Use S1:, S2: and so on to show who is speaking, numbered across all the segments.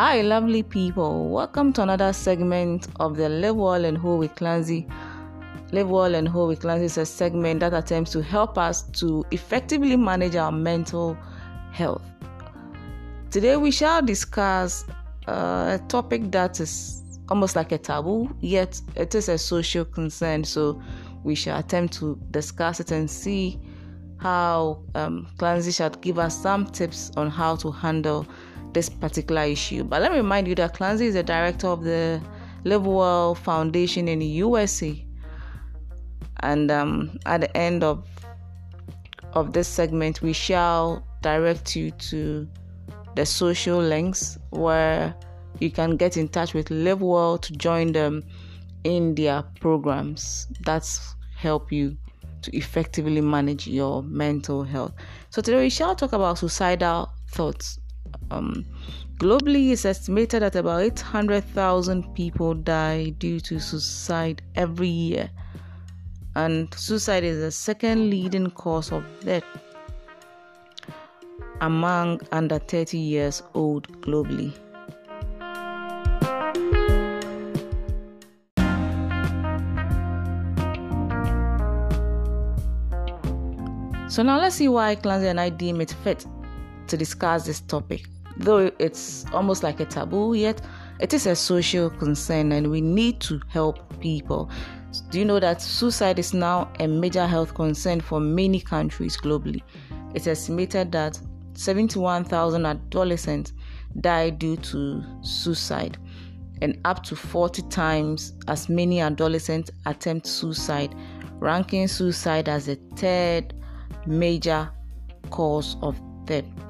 S1: Hi, lovely people. Welcome to another segment of the Live Well and Whole with Clancy. Live Well and Whole with Clancy is a segment that attempts to help us to effectively manage our mental health. Today, we shall discuss uh, a topic that is almost like a taboo, yet it is a social concern. So, we shall attempt to discuss it and see how um, Clancy shall give us some tips on how to handle this particular issue. But let me remind you that Clancy is the director of the Live Well Foundation in the USA. And um, at the end of of this segment, we shall direct you to the social links where you can get in touch with Live Well to join them in their programs. That's help you to effectively manage your mental health. So today we shall talk about suicidal thoughts. Um, globally, it's estimated that about 800,000 people die due to suicide every year, and suicide is the second leading cause of death among under 30 years old globally. So now let's see why Clancy and I deem it fit to discuss this topic. Though it's almost like a taboo, yet it is a social concern and we need to help people. Do you know that suicide is now a major health concern for many countries globally? It's estimated that 71,000 adolescents die due to suicide, and up to 40 times as many adolescents attempt suicide, ranking suicide as the third major cause of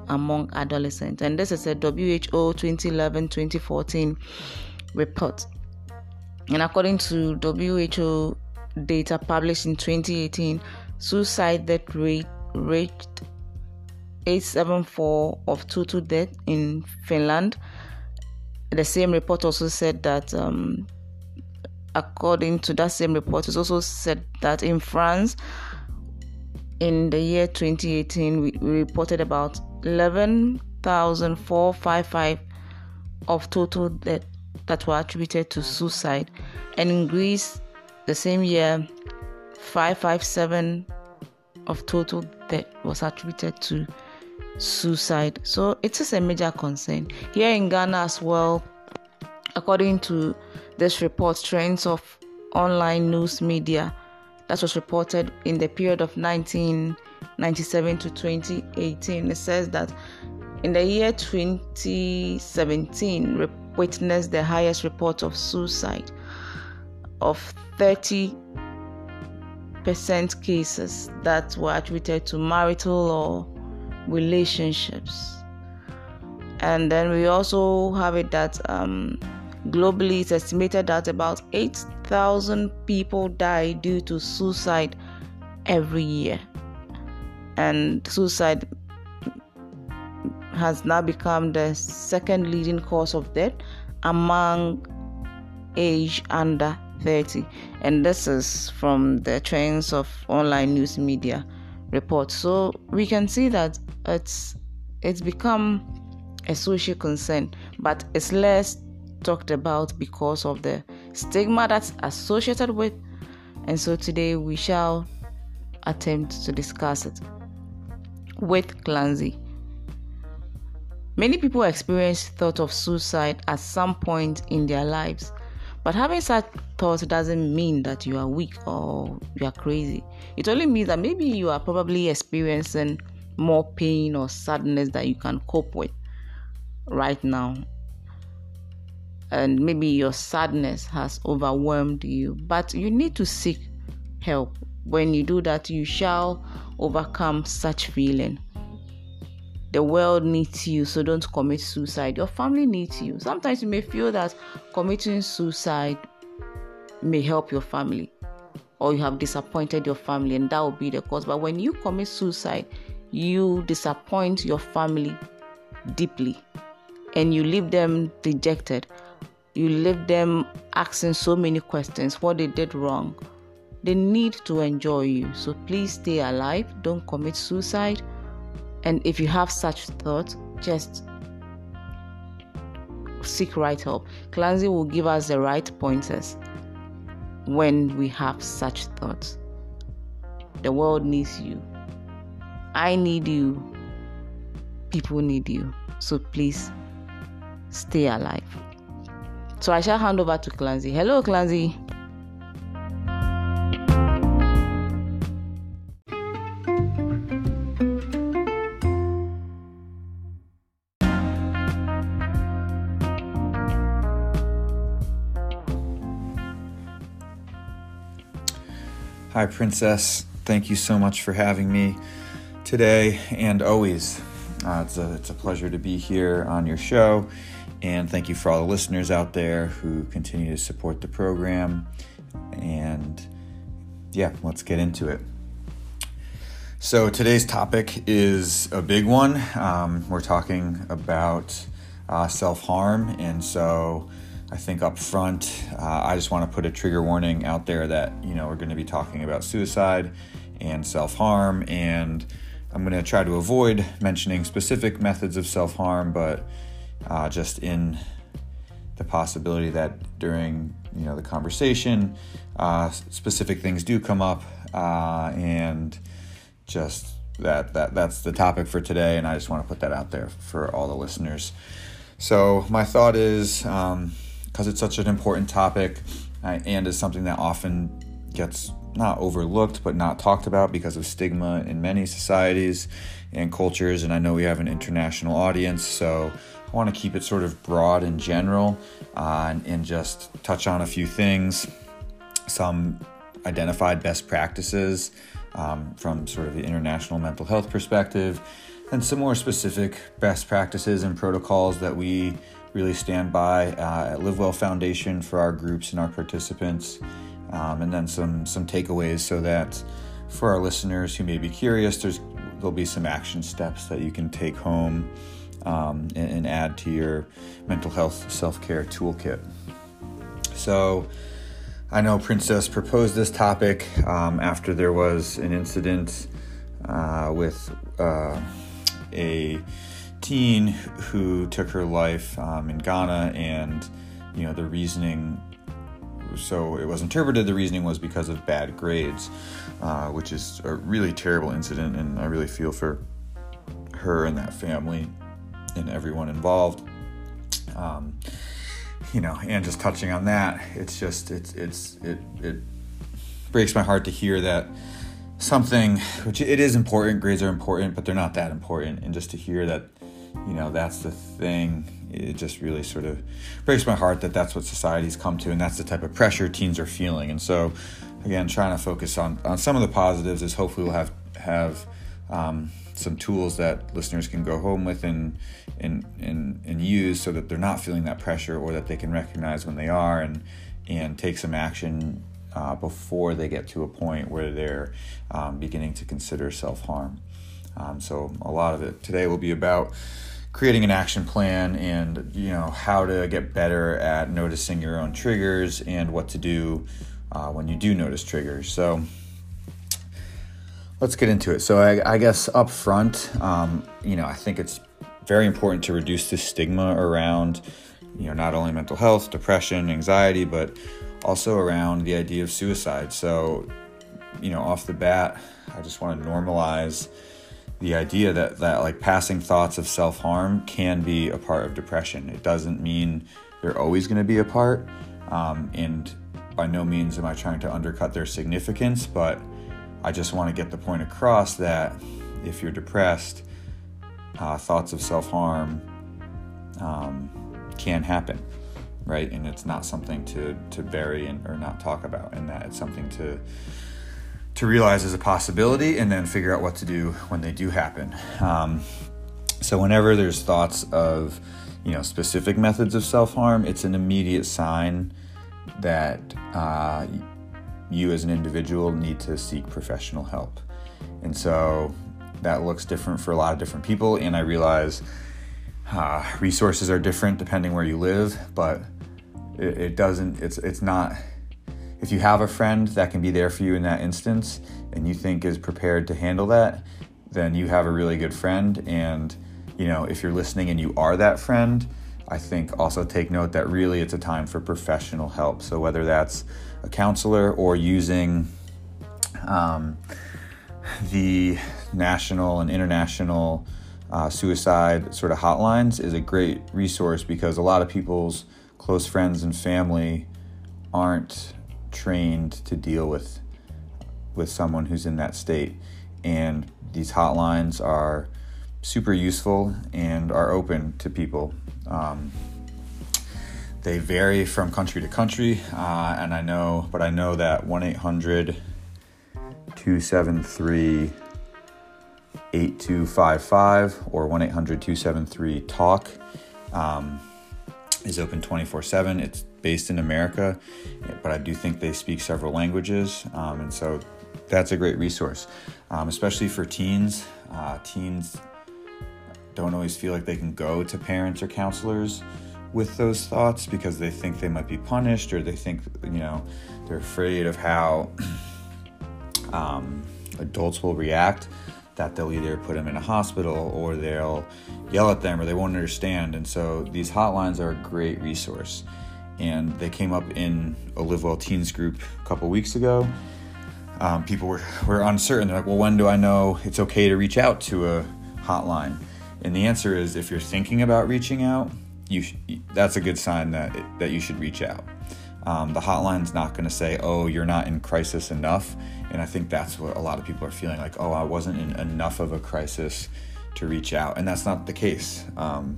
S1: among adolescents. And this is a WHO 2011 2014 report. And according to WHO data published in 2018, suicide death rate reached 874 of total death in Finland. The same report also said that, um, according to that same report, it also said that in France, in the year 2018, we, reported about 11,455 of total death that were attributed to suicide. And in Greece, the same year, 557 of total death was attributed to suicide. So it is a major concern. Here in Ghana as well, according to this report, trends of online news media that was reported in the period of 1997 to 2018. It says that in the year 2017, witnessed the highest report of suicide of 30 percent cases that were attributed to marital or relationships. And then we also have it that um, globally it's estimated that about 8,000 people die due to suicide every year. And suicide has now become the second leading cause of death among age under 30 and this is from the trends of online news media reports so we can see that it's it's become a social concern but it's less talked about because of the stigma that's associated with and so today we shall attempt to discuss it with Clancy. Many people experience thought of suicide at some point in their lives but having such thoughts doesn't mean that you are weak or you are crazy. It only means that maybe you are probably experiencing more pain or sadness that you can cope with right now. And maybe your sadness has overwhelmed you, but you need to seek help. When you do that, you shall overcome such feeling. The world needs you, so don't commit suicide. Your family needs you. Sometimes you may feel that committing suicide may help your family, or you have disappointed your family, and that will be the cause. But when you commit suicide, you disappoint your family deeply, and you leave them dejected. You leave them asking so many questions what they did wrong. They need to enjoy you. So please stay alive. Don't commit suicide. And if you have such thoughts, just seek right help. Clancy will give us the right pointers when we have such thoughts. The world needs you. I need you. People need you. So please stay alive. So I shall hand over to Clancy. Hello, Clancy.
S2: Hi, Princess. Thank you so much for having me today and always. Uh, it's, a, it's a pleasure to be here on your show. And thank you for all the listeners out there who continue to support the program. And yeah, let's get into it. So, today's topic is a big one. Um, we're talking about uh, self harm. And so, I think up front, uh, I just want to put a trigger warning out there that, you know, we're going to be talking about suicide and self harm. And I'm going to try to avoid mentioning specific methods of self harm, but uh, just in the possibility that during, you know, the conversation, uh, specific things do come up. Uh, and just that, that that's the topic for today. And I just want to put that out there for all the listeners. So, my thought is, um, because it's such an important topic and is something that often gets not overlooked but not talked about because of stigma in many societies and cultures. And I know we have an international audience, so I want to keep it sort of broad and general uh, and, and just touch on a few things. Some identified best practices um, from sort of the international mental health perspective, and some more specific best practices and protocols that we really stand by uh, at LiveWell Foundation for our groups and our participants, um, and then some some takeaways so that for our listeners who may be curious, there's there'll be some action steps that you can take home um, and, and, add to your mental health self care toolkit. So. I know Princess proposed this topic um, after there was an incident uh, with uh, a teen who took her life um, in Ghana, and you know the reasoning. So it was interpreted the reasoning was because of bad grades, uh, which is a really terrible incident, and I really feel for her and that family and everyone involved. Um, you know, and just touching on that, it's just it's it's it it breaks my heart to hear that something which it is important grades are important but they're not that important and just to hear that you know that's the thing it just really sort of breaks my heart that that's what society's come to and that's the type of pressure teens are feeling and so again trying to focus on, on some of the positives is hopefully we'll have have um, some tools that listeners can go home with and, and and and use so that they're not feeling that pressure or that they can recognize when they are and and take some action uh, before they get to a point where they're um, beginning to consider self-harm um, so a lot of it today will be about creating an action plan and you know how to get better at noticing your own triggers and what to do uh, when you do notice triggers. So let's get into it. So I, I guess up front, um, you know, I think it's very important to reduce the stigma around you know not only mental health, depression, anxiety, but also around the idea of suicide. So you know, off the bat, I just want to normalize the idea that, that like passing thoughts of self-harm can be a part of depression it doesn't mean they're always going to be a part um, and by no means am i trying to undercut their significance but i just want to get the point across that if you're depressed uh, thoughts of self-harm um, can happen right and it's not something to to bury and, or not talk about and that it's something to to realize as a possibility and then figure out what to do when they do happen. Um, so whenever there's thoughts of you know specific methods of self-harm, it's an immediate sign that uh, you as an individual need to seek professional help. And so that looks different for a lot of different people. And I realize uh, resources are different depending where you live, but it, it doesn't. It's it's not if you have a friend that can be there for you in that instance and you think is prepared to handle that, then you have a really good friend. And, you know, if you're listening and you are that friend, I think also take note that really it's a time for professional help. So whether that's a counselor or using um, the national and international uh, suicide sort of hotlines is a great resource because a lot of people's close friends and family aren't trained to deal with with someone who's in that state. And these hotlines are super useful and are open to people. Um, they vary from country to country, uh, and I know, but I know that 1 800 273 8255 or 1 800 273 TALK um, is open 24 7. It's based in America, but I do think they speak several languages, um, and so that's a great resource, um, especially for teens. Uh, teens don't always feel like they can go to parents or counselors with those thoughts because they think they might be punished or they think you know they're afraid of how um, adults will react that they'll either put them in a hospital or they'll yell at them or they won't understand. And so these hotlines are a great resource. And they came up in a live well teens group a couple weeks ago. Um, people were, were uncertain. They're like well when do i know it's okay to reach out to a hotline? And the answer is if you're thinking about reaching out, you sh- that's a good sign that that you should reach out. Um, the hotline's not going to say, "Oh, you're not in crisis enough," and I think that's what a lot of people are feeling like, "Oh, I wasn't in enough of a crisis to reach out," and that's not the case. Um,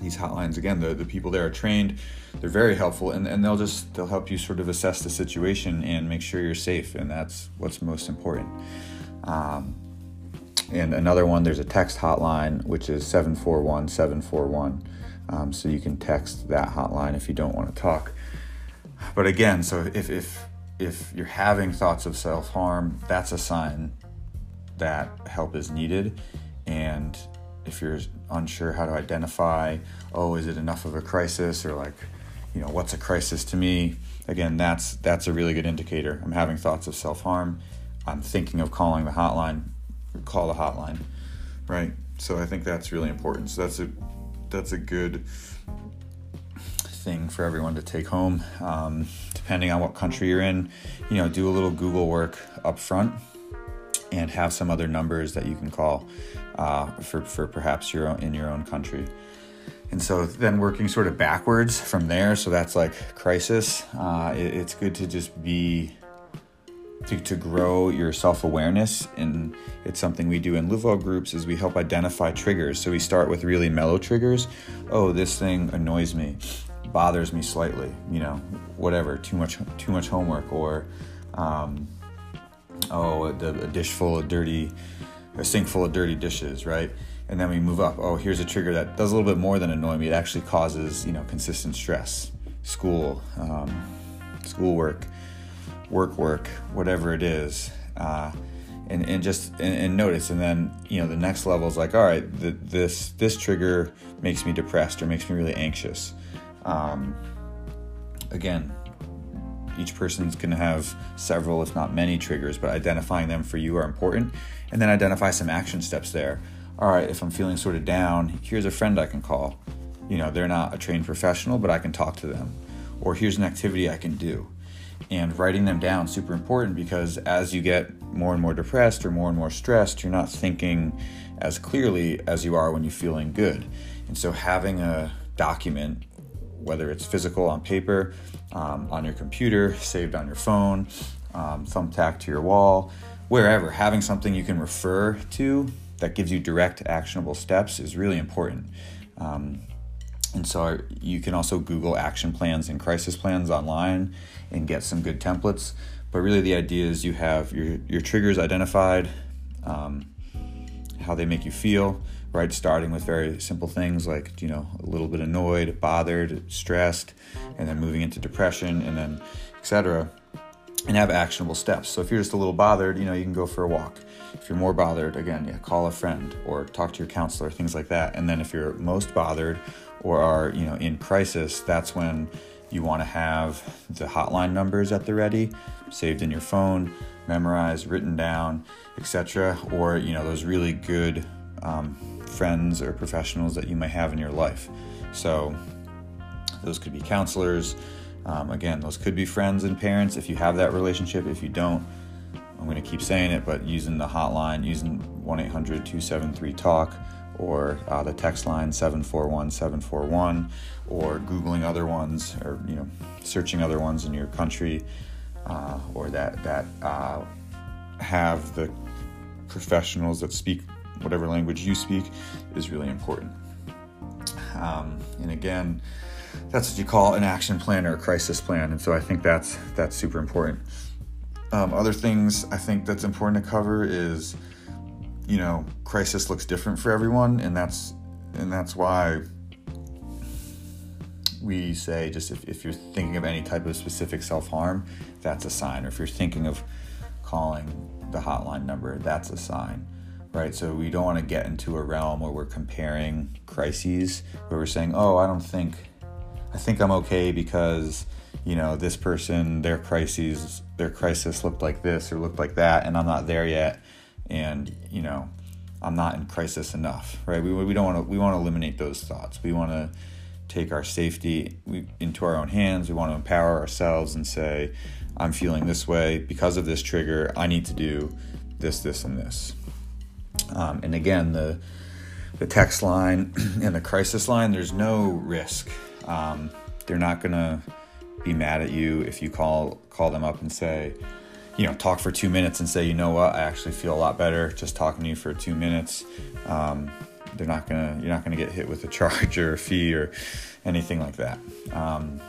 S2: these hotlines, again, the, the people there are trained, they're very helpful, and, and they'll just they'll help you sort of assess the situation and make sure you're safe, and that's what's most important. Um, and another one, there's a text hotline, which is 741 741. Um, so you can text that hotline if you don't want to talk. But again, so if, if, if you're having thoughts of self harm, that's a sign that help is needed. And if you're unsure how to identify, oh, is it enough of a crisis or like, you know, what's a crisis to me? Again, that's that's a really good indicator. I'm having thoughts of self harm. I'm thinking of calling the hotline call the hotline, right? So I think that's really important. So that's a that's a good thing for everyone to take home. Um, depending on what country you're in, you know, do a little Google work up front and have some other numbers that you can call uh, for for perhaps your own in your own country. And so then working sort of backwards from there. So that's like crisis. Uh, it, it's good to just be to, to grow your self-awareness and it's something we do in live groups is we help identify triggers. So we start with really mellow triggers. Oh this thing annoys me bothers me slightly you know whatever too much too much homework or um, oh a, a dish full of dirty a sink full of dirty dishes right? And then we move up. Oh here's a trigger that does a little bit more than annoy me. It actually causes you know consistent stress school um, schoolwork work work whatever it is uh, and, and just and, and, notice and then you know the next level is like all right the, this this trigger makes me depressed or makes me really anxious. Um, again each person's going to have several if not many triggers but identifying them for you are important. And then identify some action steps there. All right if i'm feeling sort of down here's a friend i can call. You know they're not a trained professional but i can talk to them. Or here's an activity i can do and writing them down super important because as you get more and more depressed or more and more stressed you're not thinking as clearly as you are when you're feeling good. And so having a document whether it's physical on paper um, on your computer saved on your phone um, thumbtacked to your wall wherever having something you can refer to that gives you direct actionable steps is really important. Um, and so you can also Google action plans and crisis plans online and get some good templates. But really, the idea is you have your, your triggers identified, um, how they make you feel, right? Starting with very simple things like, you know, a little bit annoyed, bothered, stressed, and then moving into depression, and then etc. And have actionable steps. So if you're just a little bothered, you know, you can go for a walk. If you're more bothered, again, yeah, call a friend or talk to your counselor, things like that. And then if you're most bothered or are, you know, in crisis, that's when you want to have the hotline numbers at the ready, saved in your phone, memorized, written down, etc. Or you know those really good um, friends or professionals that you may have in your life. So, those could be counselors. Um, again, those could be friends and parents if you have that relationship. If you don't, I'm going to keep saying it, but using the hotline, using 1 800 273 TALK or uh, the text line 741 741 or Googling other ones or, you know, searching other ones in your country uh, or that, that uh, have the professionals that speak whatever language you speak is really important. Um, and again, that's what you call an action plan or a crisis plan, and so I think that's that's super important. Um, other things I think that's important to cover is, you know, crisis looks different for everyone, and that's and that's why we say just if, if you're thinking of any type of specific self harm, that's a sign. Or if you're thinking of calling the hotline number, that's a sign, right? So we don't want to get into a realm where we're comparing crises, where we're saying, oh, I don't think, I think I'm okay because you know this person their crises their crisis looked like this or looked like that and i'm not there yet and you know i'm not in crisis enough right? We, we don't want to we want to eliminate those thoughts. We want to take our safety into our own hands. We want to empower ourselves and say i'm feeling this way. Because of this trigger i need to do this this and this. Um, and again the the text line and the crisis line there's no risk. Um, they're not going to be mad at you if you call call them up and say, you know, talk for two minutes and say, you know what, I actually feel a lot better just talking to you for two minutes. Um, they're not gonna, you're not gonna get hit with a charge or a fee or anything like that. Um,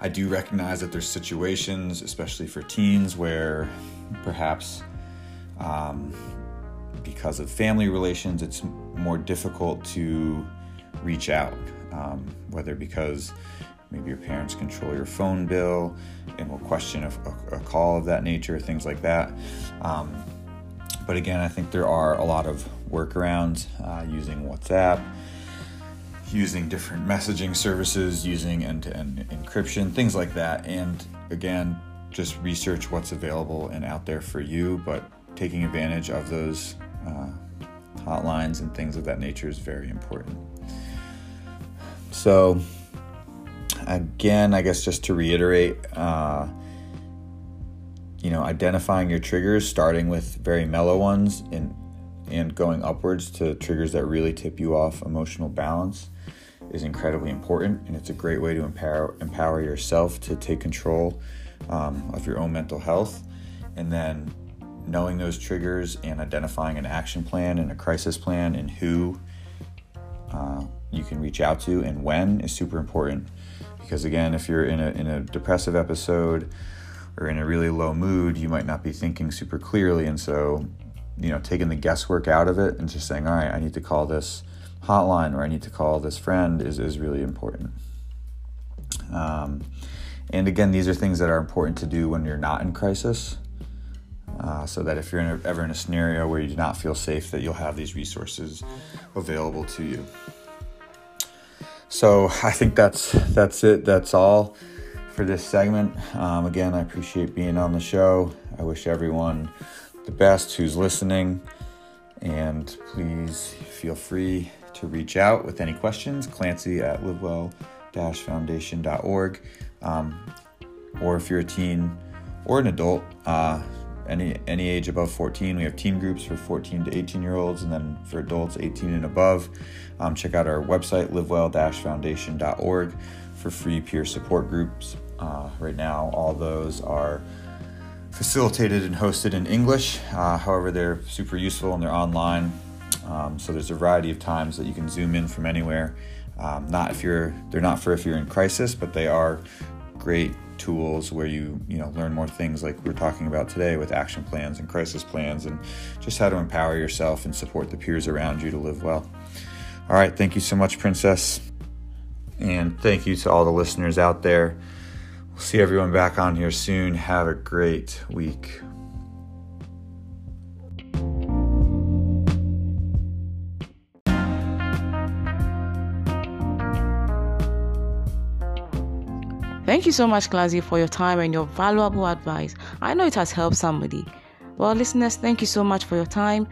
S2: I do recognize that there's situations, especially for teens, where perhaps um, because of family relations, it's more difficult to reach out, um, whether because Maybe your parents control your phone bill and will question a, a, call of that nature, things like that. Um, but again, I think there are a lot of workarounds uh, using WhatsApp, using different messaging services, using end to end encryption, things like that. And again, just research what's available and out there for you, but taking advantage of those uh, hotlines and things of that nature is very important. So, again, I guess just to reiterate, uh, you know, identifying your triggers, starting with very mellow ones and and going upwards to triggers that really tip you off emotional balance is incredibly important, and it's a great way to empower empower yourself to take control um, of your own mental health, and then knowing those triggers and identifying an action plan and a crisis plan and who uh, you can reach out to and when is super important because again if you're in a, in a depressive episode or in a really low mood you might not be thinking super clearly. And so you know taking the guesswork out of it and just saying all right i need to call this hotline or i need to call this friend is, is really important. Um, and again these are things that are important to do when you're not in crisis uh, so that if you're in a, ever in a scenario where you do not feel safe that you'll have these resources available to you so I think that's that's it. That's all for this segment. Um, again, I appreciate being on the show. I wish everyone the best who's listening, and please feel free to reach out with any questions. Clancy at livewell-foundation.org, um, or if you're a teen or an adult. Uh, any any age above 14. We have team groups for 14 to 18 year olds, and then for adults 18 and above. Um, check out our website livewell-foundation.org for free peer support groups. Uh, right now, all those are facilitated and hosted in English. Uh, however, they're super useful and they're online. Um, so there's a variety of times that you can zoom in from anywhere. Um, not if you're they're not for if you're in crisis, but they are great tools where you you know learn more things like we're talking about today with action plans and crisis plans and just how to empower yourself and support the peers around you to live well. All right. Thank you so much princess. And thank you to all the listeners out there. We'll see everyone back on here soon. Have a great week
S1: Thank you so much, Clancy, for your time and your valuable advice. I know it has helped somebody. Well, listeners, thank you so much for your time,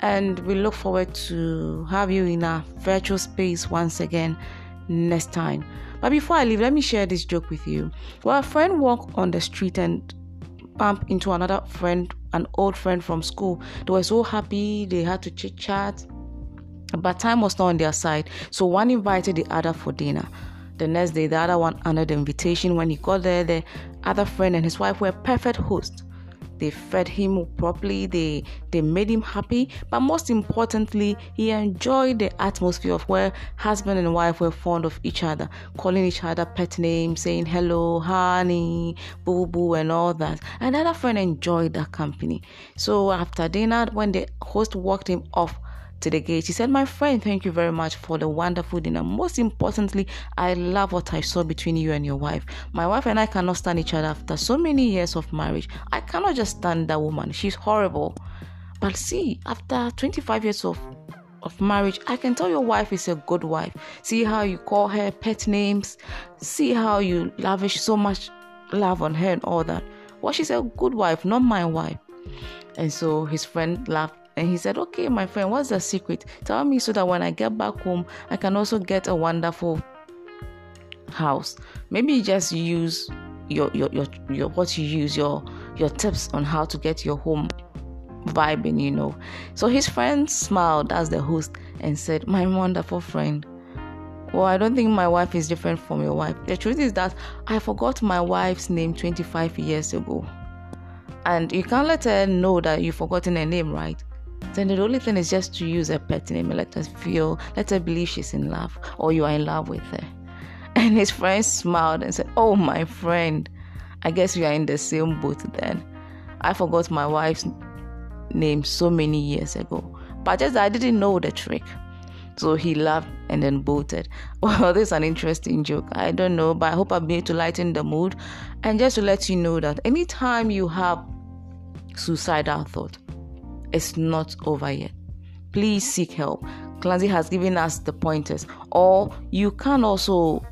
S1: and we look forward to have you in our virtual space once again. next time. But before I leave, let me share this joke with you. Well, a friend walked on the street and bumped into another friend, an old friend from school. They were so happy, they had to chit chat, but time was not on their side. So one invited the other for dinner. The next day, the other one honored the invitation. When he got there, the other friend and his wife were perfect hosts. They fed him properly, they, they made him happy, but most importantly, he enjoyed the atmosphere of where husband and wife were fond of each other, calling each other pet names, saying hello, honey, boo boo, and all that. And the other friend enjoyed that company. So after dinner, when the host walked him off, to the gate. He said, My friend, thank you very much for the wonderful dinner. Most importantly, I love what I saw between you and your wife. My wife and I cannot stand each other after so many years of marriage. I cannot just stand that woman. She's horrible. But see, after 25 years of of marriage, I can tell your wife is a good wife. See how you call her pet names. See how you lavish so much love on her and all that. Well, she's a good wife, not my wife. And so his friend laughed and he said, Okay, my friend, what's the secret? Tell me so that when I get back home, I can also get a wonderful house. Maybe just use your your your, your what you use, your your tips on how to get your home vibing, you know. So his friend smiled as the host and said, My wonderful friend. Well, I don't think my wife is different from your wife. The truth is that I forgot my wife's name 25 years ago. And you can't let her know that you've forgotten her name, right? Then the only thing is just to use a pet name and let her feel, let her believe she's in love or you are in love with her. And his friend smiled and said, Oh, my friend, I guess we are in the same boat then. I forgot my wife's name so many years ago, but just I didn't know the trick. So he laughed and then bolted. Well, this is an interesting joke. I don't know, but I hope I've been able to lighten the mood. And just to let you know that anytime you have suicidal thought, it's not over yet. Please seek help. Clancy has given us the pointers, or you can also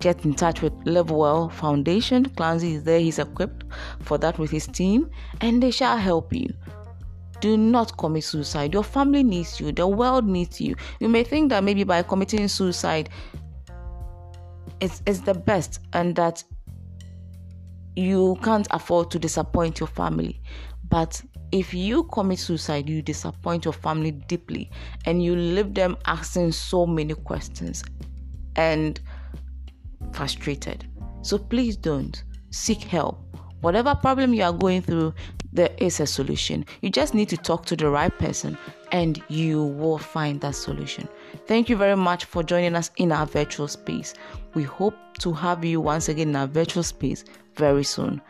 S1: get in touch with Livewell Foundation. Clancy is there, he's equipped for that with his team, and they shall help you. Do not commit suicide. Your family needs you, the world needs you. You may think that maybe by committing suicide, it's, it's the best, and that you can't afford to disappoint your family. But if you commit suicide, you disappoint your family deeply and you leave them asking so many questions and frustrated. So please don't seek help. Whatever problem you are going through, there is a solution. You just need to talk to the right person and you will find that solution. Thank you very much for joining us in our virtual space. We hope to have you once again in our virtual space very soon.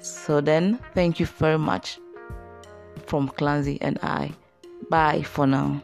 S1: So then, thank you very much from Clancy and I. Bye for now.